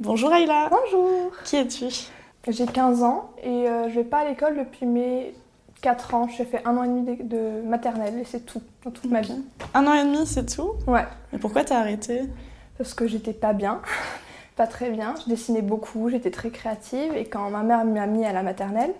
Bonjour Ayla. Bonjour. Qui es-tu? J'ai 15 ans et euh, je vais pas à l'école depuis mes 4 ans. J'ai fait un an et demi de, de maternelle et c'est tout, dans toute ma vie. Un an et demi, c'est tout? Ouais, Et pourquoi t'as arrêté parce que j'étais pas bien, pas très bien. Je dessinais beaucoup, j'étais très créative et quand ma mère m'a mis à la maternelle,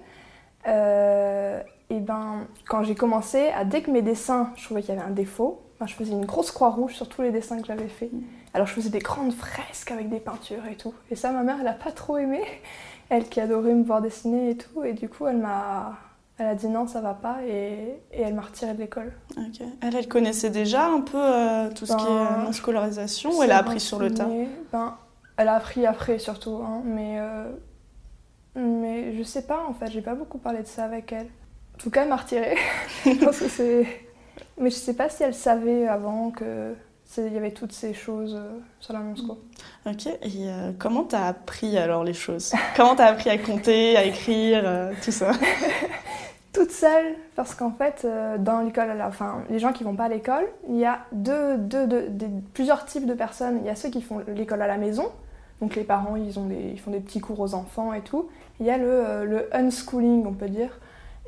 euh, et ben quand j'ai commencé, à, dès que mes dessins, je trouvais qu'il y avait un défaut, je faisais une grosse croix rouge sur tous les dessins que j'avais faits. Alors je faisais des grandes fresques avec des peintures et tout. Et ça, ma mère, elle a pas trop aimé. Elle qui adorait me voir dessiner et tout. Et du coup, elle m'a, elle a dit non, ça va pas et, et elle m'a retirée de l'école. Ok. Elle, elle connaissait déjà un peu euh, tout ce qui est Ben, euh, non-scolarisation ou elle a appris sur le tas? Ben, elle a appris après surtout, hein, mais, euh, mais je sais pas en fait, j'ai pas beaucoup parlé de ça avec elle. En tout cas, elle m'a retirée. parce que c'est... Mais je sais pas si elle savait avant que il y avait toutes ces choses euh, sur la Monsco. Ok. Et euh, comment t'as appris alors les choses? Comment t'as appris à compter, à écrire, euh, tout ça? Toute seule, parce qu'en fait, euh, dans l'école, enfin, les gens qui vont pas à l'école, il y a deux, deux- deux- des- plusieurs types de personnes. Il y a ceux qui font l'école à la maison, donc les parents, ils, ont des, ils font des petits cours aux enfants et tout. Il y a le, le unschooling, on peut dire,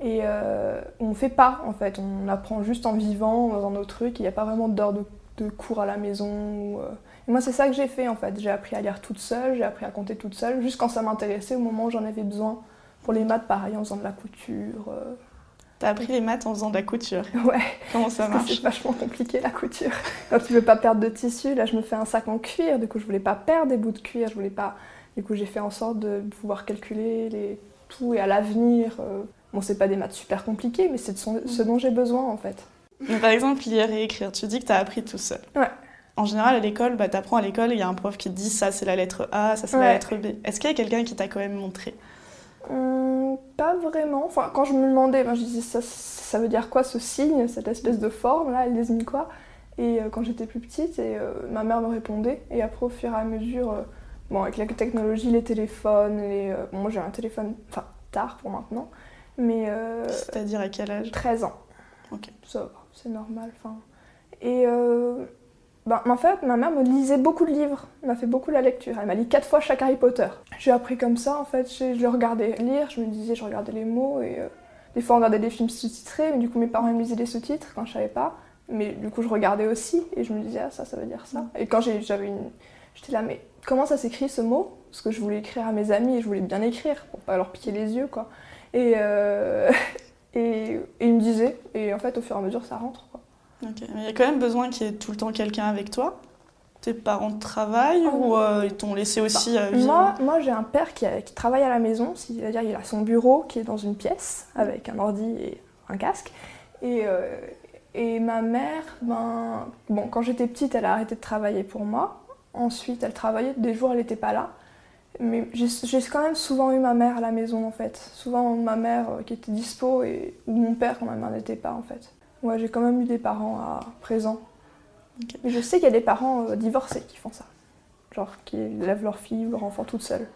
et euh, on fait pas, en fait. On apprend juste en vivant dans nos trucs. Il n'y a pas vraiment d'heures de, de cours à la maison. euh. Et moi, c'est ça que j'ai fait, en fait. J'ai appris à lire toute seule, j'ai appris à compter toute seule, juste quand ça m'intéressait, au moment où j'en avais besoin. Pour les maths, pareil, en faisant de la couture. euh. T'as appris les maths en faisant de la couture. Ouais, Comment ça marche c'est vachement compliqué la couture. Quand tu veux pas perdre de tissu, là je me fais un sac en cuir, du coup je voulais pas perdre des bouts de cuir, je voulais pas. Du coup j'ai fait en sorte de pouvoir calculer les tout et à l'avenir. euh, Bon, c'est pas des maths super compliquées, mais c'est ce dont j'ai besoin en fait. Mais Par exemple, lire et écrire, tu dis que t'as appris tout seul. Ouais. En général, à l'école, bah, t'apprends à l'école, il y a un prof qui te dit ça c'est la lettre A, ça c'est la lettre B. Est-ce qu'il y a quelqu'un qui t'a quand même montré? Hum, pas vraiment. Enfin, quand je me demandais, ben, je disais ça, ça veut dire quoi ce signe, cette espèce de forme là, elle désigne quoi? Et euh, quand j'étais plus petite, et, euh, ma mère me répondait. Et après, au fur et à mesure, euh, bon, avec la technologie, les téléphones, les, bon, moi j'ai un téléphone, enfin tard pour maintenant, mais euh, C'est-à-dire à quel âge? 13 ans. Ok. Ça va, c'est normal. Et euh, ben, en fait, ma mère me lisait beaucoup de livres. Elle m'a fait beaucoup la lecture. Elle m'a lu quatre fois chaque Harry Potter. J'ai appris comme ça, en fait. Je, je le regardais lire, je me disais, je regardais les mots. Et euh, des fois, on regardait des films sous-titrés, mais du coup, mes parents me lisaient les sous-titres quand je savais pas. Mais du coup, je regardais aussi et je me disais, ah, ça, ça veut dire ça. Et quand j'avais une. J'étais là, mais comment ça s'écrit ce mot? Parce que je voulais écrire à mes amis et je voulais bien écrire pour pas leur piquer les yeux, quoi. Et, euh, et, et ils me disaient. Et en fait, au fur et à mesure, ça rentre, quoi. Ok. Mais il y a quand même besoin qu'il y ait tout le temps quelqu'un avec toi Tes parents travaillent Oh. ou euh, ils t'ont laissé aussi euh, vivre Moi, moi j'ai un père qui, a- qui travaille à la maison, c'est-à-dire il a son bureau qui est dans une pièce avec un ordi et un casque. Et, euh, et ma mère, ben, bon, quand j'étais petite, elle a arrêté de travailler pour moi. Ensuite, elle travaillait, des jours, elle n'était pas là. Mais j'ai quand même souvent eu ma mère à la maison, en fait. Souvent ma mère euh, qui était dispo et, ou mon père quand ma mère n'était pas, en fait. Ouais, j'ai quand même eu des parents à présent. Mais je sais qu'il y a des parents euh, divorcés qui font ça. Genre qui élèvent leur fille ou leur enfant toute seule.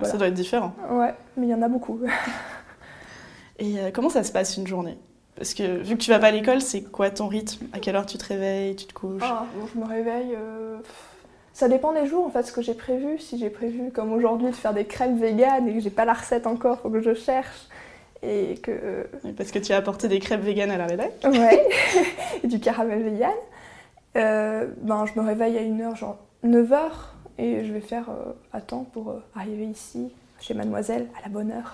Ah, Ça doit être différent. Ouais, mais il y en a beaucoup. Et euh, comment ça se passe une journée? Parce que vu que tu vas pas à l'école, c'est quoi ton rythme? À quelle heure tu te réveilles Tu te couches? Ah, bon, je me réveille. euh, Ça dépend des jours en fait, ce que j'ai prévu. Si j'ai prévu, comme aujourd'hui, de faire des crèmes véganes et que j'ai pas la recette encore, faut que je cherche. Et que. Parce que tu as apporté des crêpes véganes à la rédac. Ouais, et du caramel vegan. Euh, ben, je me réveille à 1h, genre 9h, et je vais faire euh, à temps pour euh, arriver ici, chez Mademoiselle, à la bonne heure.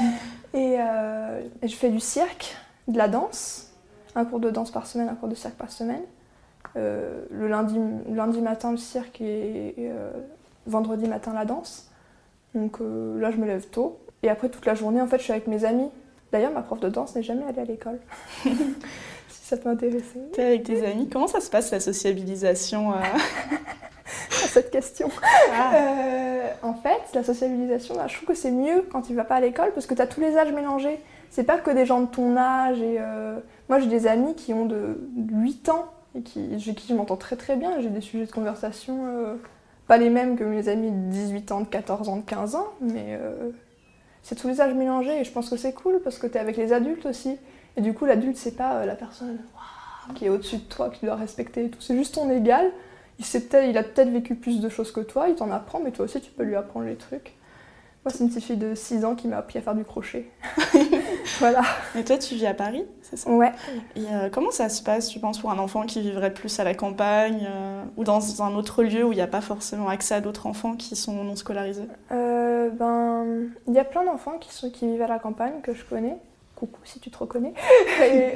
et, euh, et je fais du cirque, de la danse, un cours de danse par semaine, un cours de cirque par semaine. Euh, le lundi, lundi matin, le cirque, et, et, euh, vendredi matin, la danse. Donc euh, là, je me lève tôt. Et après, toute la journée, en fait, je suis avec mes amis. D'ailleurs, ma prof de danse n'est jamais allée à l'école. si ça peut intéresser. T'es avec tes amis. Comment ça se passe la sociabilisation cette question. Euh, en fait, la sociabilisation, je trouve que c'est mieux quand tu vas pas à l'école parce que tu as tous les âges mélangés. C'est pas que des gens de ton âge. Et, euh, Moi, j'ai des amis qui ont de 8 ans et qui, je m'entends très très bien. J'ai des sujets de conversation euh, pas les mêmes que mes amis de 18 ans, de 14 ans, de 15 ans, mais c'est tous les âges mélangés et je pense que c'est cool parce que tu es avec les adultes aussi. Et du coup, l'adulte, c'est pas la personne qui est au-dessus de toi, qui doit respecter et tout. C'est juste ton égal il, peut il a peut-être vécu plus de choses que toi, il t'en apprend, mais toi aussi tu peux lui apprendre les trucs. Moi, c'est une petite fille de 6 ans qui m'a appris à faire du crochet. voilà. Et toi, tu vis à Paris, c'est ça Ouais. Et euh, comment ça se passe, tu penses, pour un enfant qui vivrait plus à la campagne euh, ou dans un autre lieu où il n'y a pas forcément accès à d'autres enfants qui sont non scolarisés? Euh, Ben, il y a plein d'enfants qui, sont, qui vivent à la campagne que je connais. Coucou si tu te reconnais. Et,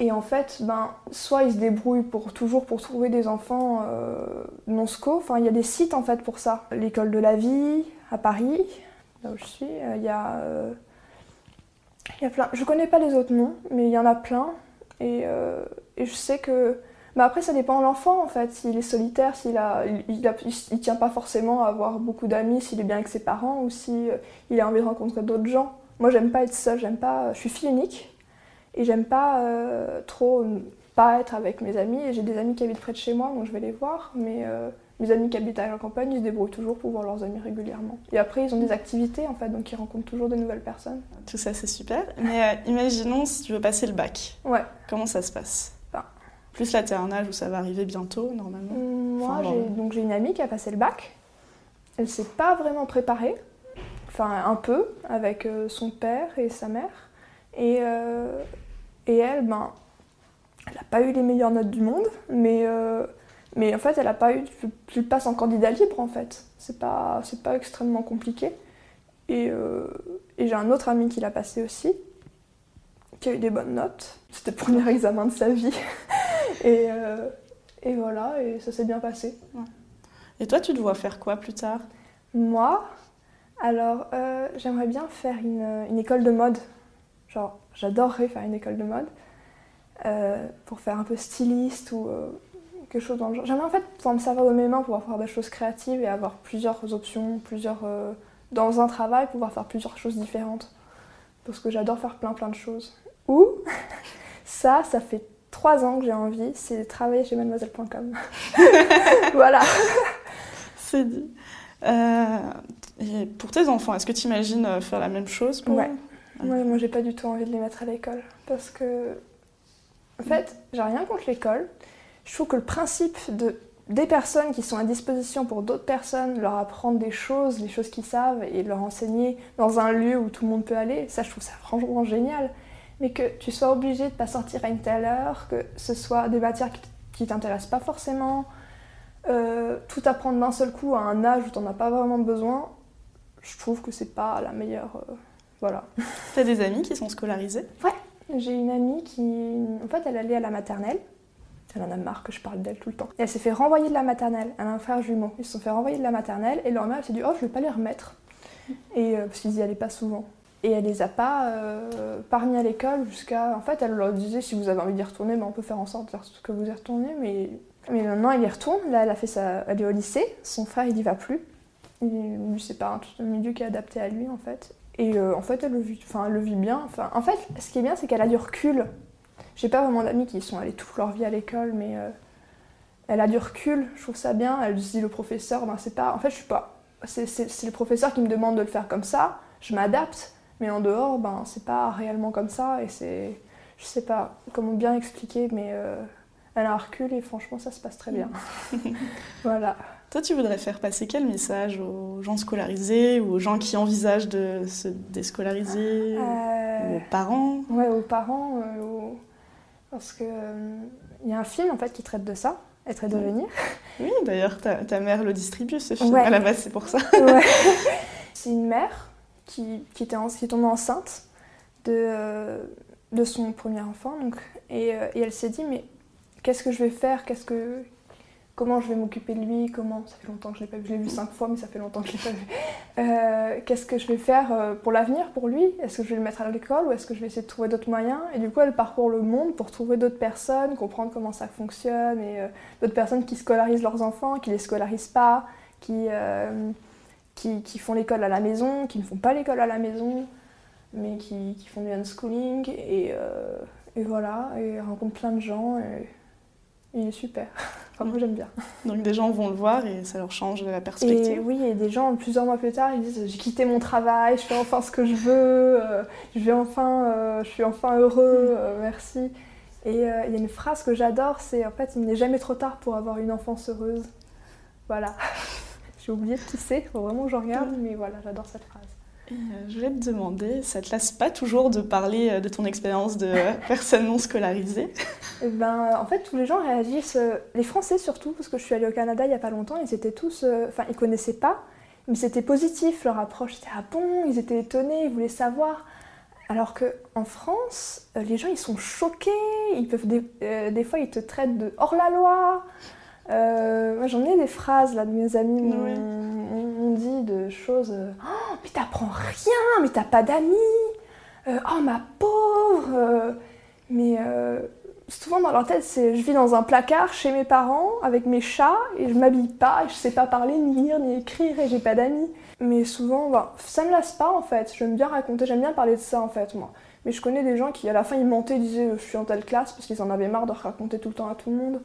et en fait, ben, soit ils se débrouillent pour toujours pour trouver des enfants euh, non sco. Enfin, il y a des sites en fait pour ça. L'école de la vie à Paris, là où je suis, euh, il y a, euh, il y a plein. Je connais pas les autres noms, mais il y en a plein. Et, et je sais que. Mais après, ça dépend de l'enfant en fait. S'il est solitaire, s'il a, il, tient pas forcément à avoir beaucoup d'amis, s'il est bien avec ses parents ou s'il il a envie de rencontrer d'autres gens. Moi, j'aime pas être seule. J'aime pas. Je suis fille unique. Et j'aime pas euh, trop pas être avec mes amis. J'ai des amis qui habitent près de chez moi, donc je vais les voir. Mais euh, mes amis qui habitent à la campagne, ils se débrouillent toujours pour voir leurs amis régulièrement. Et après, ils ont des activités en fait, donc ils rencontrent toujours de nouvelles personnes. Tout ça, c'est super. Mais euh, imaginons si tu veux passer le bac. Ouais. Comment ça se passe? Plus là, t'es à un âge où ça va arriver bientôt, normalement. Moi, j'ai, donc j'ai une amie qui a passé le bac. Elle s'est pas vraiment préparée. Enfin, un peu, avec son père et sa mère. Et, et elle, ben, elle n'a pas eu les meilleures notes du monde, mais, euh, mais en fait, elle n'a pas eu. Tu passes en candidat libre, en fait. C'est pas, c'est pas extrêmement compliqué. Et, euh, et j'ai un autre ami qui l'a passé aussi, qui a eu des bonnes notes. C'était le premier examen de sa vie. et, euh, et voilà, et ça s'est bien passé. Et toi, tu te vois faire quoi plus tard? Moi, alors, j'aimerais bien faire une, une école de mode. Genre, j'adorerais faire une école de mode euh, pour faire un peu styliste ou euh, quelque chose dans le genre. J'aimerais en fait pouvoir me servir de mes mains, pouvoir faire des choses créatives et avoir plusieurs options, plusieurs. Euh, dans un travail, pouvoir faire plusieurs choses différentes. Parce que j'adore faire plein plein de choses. Ou, ça, ça fait trois ans que j'ai envie, c'est travailler chez mademoiselle.com. voilà. C'est dit. et pour tes enfants, est-ce que tu imagines faire la même chose pour ouais. Ouais, moi j'ai pas du tout envie de les mettre à l'école. Parce que, en fait, j'ai rien contre l'école. Je trouve que le principe de, des personnes qui sont à disposition pour d'autres personnes, leur apprendre des choses, les choses qu'ils savent, et leur enseigner dans un lieu où tout le monde peut aller, ça je trouve ça franchement génial. Mais que tu sois obligé de pas sortir à une telle heure, que ce soit des matières qui t'intéressent pas forcément, euh, tout apprendre d'un seul coup à un âge où t'en as pas vraiment besoin, je trouve que c'est pas la meilleure. Euh, voilà. T'as des amis qui sont scolarisés? Ouais, j'ai une amie qui, en fait, elle allait à la maternelle. Elle en a marre que je parle d'elle tout le temps. Et elle s'est fait renvoyer de la maternelle. Elle a un frère jumeau. Ils se sont fait renvoyer de la maternelle et leur mère s'est dit Oh, je vais pas les remettre. Et, euh, parce qu'ils y allaient pas souvent. Et elle les a pas euh, parmi à l'école jusqu'à. En fait, elle leur disait Si vous avez envie d'y retourner, ben, on peut faire en sorte que vous y retournez. Mais, mais maintenant, elle y retourne. Là, elle, a fait sa... elle est au lycée. Son frère, il y va plus. Il... C'est pas un milieu qui est adapté à lui, en fait. Et euh, en fait, elle le vit, enfin, le vit bien. Enfin, en fait, ce qui est bien, c'est qu'elle a du recul. J'ai pas vraiment d'amis qui sont allés toute leur vie à l'école, mais euh, elle a du recul. Je trouve ça bien. Elle dit le professeur, ben c'est pas. En fait, je suis pas. C'est le professeur qui me demande de le faire comme ça. Je m'adapte, mais en dehors, ben c'est pas réellement comme ça. Et c'est, je sais pas comment bien expliquer, mais euh, elle a un recul et franchement, ça se passe très bien. voilà. Toi, tu voudrais faire passer quel message aux gens scolarisés ou aux gens qui envisagent de se déscolariser? Euh... aux parents? Ouais, aux parents. Euh, parce que il euh, y a un film en fait qui traite de ça, être et devenir. Oui, d'ailleurs, ta, ta, mère le distribue ce film. À la base, c'est pour ça. Ouais. c'est une mère qui, qui, était en, qui est tombée enceinte de, euh, de son premier enfant, donc, et, et elle s'est dit mais qu'est-ce que je vais faire? Qu'est-ce que comment je vais m'occuper de lui, comment, ça fait longtemps que je l'ai pas vu, je l'ai vu cinq fois, mais ça fait longtemps que je l'ai pas vu. Euh, Qu'est-ce que je vais faire euh, pour l'avenir, pour lui? Est-ce que je vais le mettre à l'école ou est-ce que je vais essayer de trouver d'autres moyens? Et du coup, elle parcourt le monde pour trouver d'autres personnes, comprendre comment ça fonctionne, et euh, d'autres personnes qui scolarisent leurs enfants, qui les scolarisent pas, qui, qui, font l'école à la maison, qui ne font pas l'école à la maison, mais qui, font du unschooling, et, et voilà, et rencontre plein de gens, et il est super. Enfin, moi j'aime bien. Donc des gens vont le voir et ça leur change la Et perspective. oui, et des gens, plusieurs mois plus tard, ils disent J'ai quitté mon travail, je fais enfin ce que je veux, euh, je, vais enfin, euh, je suis enfin heureux, euh, merci. Et il y a une phrase que j'adore c'est En fait, il n'est jamais trop tard pour avoir une enfance heureuse. Voilà. J'ai oublié de tousser, faut vraiment que je regarde, mais voilà, j'adore cette phrase. Euh, je voulais te demander, ça te lasse pas toujours de parler euh, de ton expérience de euh, personne non scolarisée? Eh ben, en fait, tous les gens réagissent, les Français surtout, parce que je suis allée au Canada il n'y a pas longtemps, ils étaient tous, enfin, ils connaissaient pas, mais c'était positif, leur approche, c'était ah bon, ils étaient étonnés, ils voulaient savoir. Alors que en France, les gens ils sont choqués, ils peuvent des, euh, des fois ils te traitent de hors la loi. Euh, moi j'en ai des phrases là de mes amis m'ont dit de choses. oh mais t'apprends rien, mais t'as pas d'amis. Euh, oh ma pauvre. mais euh, souvent dans leur tête, c'est je vis dans un placard chez mes parents avec mes chats et je m'habille pas, et je sais pas parler, ni lire, ni écrire et j'ai pas d'amis. Mais souvent, bah, ça me lasse pas en fait. J'aime bien raconter, j'aime bien parler de ça en fait, moi. Mais je connais des gens qui à la fin ils mentaient, disaient je suis en telle classe parce qu'ils en avaient marre de raconter tout le temps à tout le monde.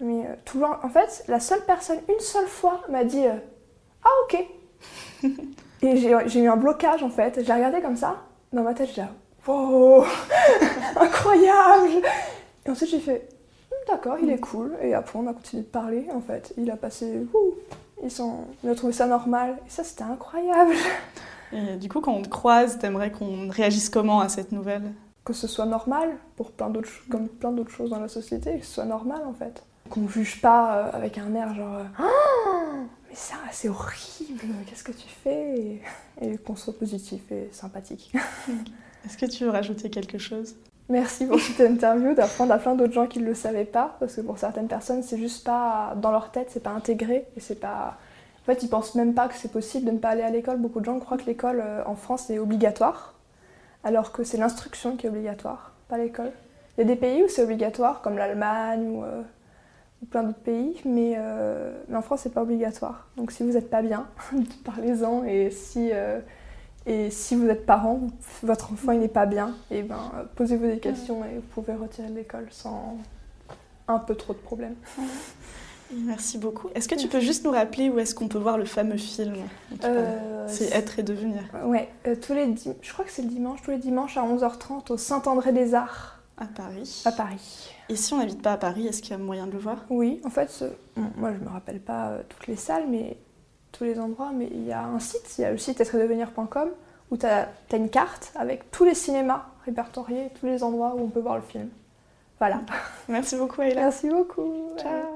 Mais euh, tout le en fait, la seule personne, une seule fois, m'a dit ah ok. Et j'ai eu un blocage en fait. J'ai regardé comme ça. Dans ma tête, j'ai dit wow, incroyable. Et ensuite j'ai fait Hmm, d'accord, il est cool. Et après on a continué de parler en fait. Il a passé ouh, ils sont, il a trouvé ça normal. Et ça c'était incroyable. Et du coup, quand on te croise, t'aimerais qu'on réagisse comment à cette nouvelle? Que ce soit normal pour plein d'autres comme plein d'autres choses dans la société, que ce soit normal en fait. Qu'on juge pas euh, avec un air genre Ah, mais ça c'est horrible, qu'est-ce que tu fais? Et, et qu'on soit positif et sympathique. Est-ce que tu veux rajouter quelque chose? Merci pour cette interview, d'apprendre à plein d'autres gens qui ne le savaient pas, parce que pour certaines personnes c'est juste pas dans leur tête, c'est pas intégré et c'est pas. En fait, ils pensent même pas que c'est possible de ne pas aller à l'école. Beaucoup de gens croient que l'école euh, en France est obligatoire, alors que c'est l'instruction qui est obligatoire, pas l'école. Il y a des pays où c'est obligatoire, comme l'Allemagne ou, euh, ou plein d'autres pays, mais, euh, mais en France c'est pas obligatoire. Donc si vous n'êtes pas bien, parlez-en et si. euh, et si vous êtes parent, votre enfant il n'est pas bien, et ben posez-vous des questions et vous pouvez retirer de l'école sans un peu trop de problèmes. Merci beaucoup. Est-ce que tu peux juste nous rappeler où est-ce qu'on peut voir le fameux film Euh, C'est Être et Devenir Ouais, tous les je crois que c'est le dimanche, tous les dimanches à 11h30 au Saint-André des Arts à Paris. à Paris. Et si on n'habite pas à Paris, est-ce qu'il y a moyen de le voir? Oui, en fait, bon, moi je me rappelle pas euh, toutes les salles, mais tous les endroits, mais il y a un site, il y a le site êtredevenir.com où tu as, une carte avec tous les cinémas répertoriés, tous les endroits où on peut voir le film. Voilà. Merci beaucoup, Ayla. Merci beaucoup. Ciao.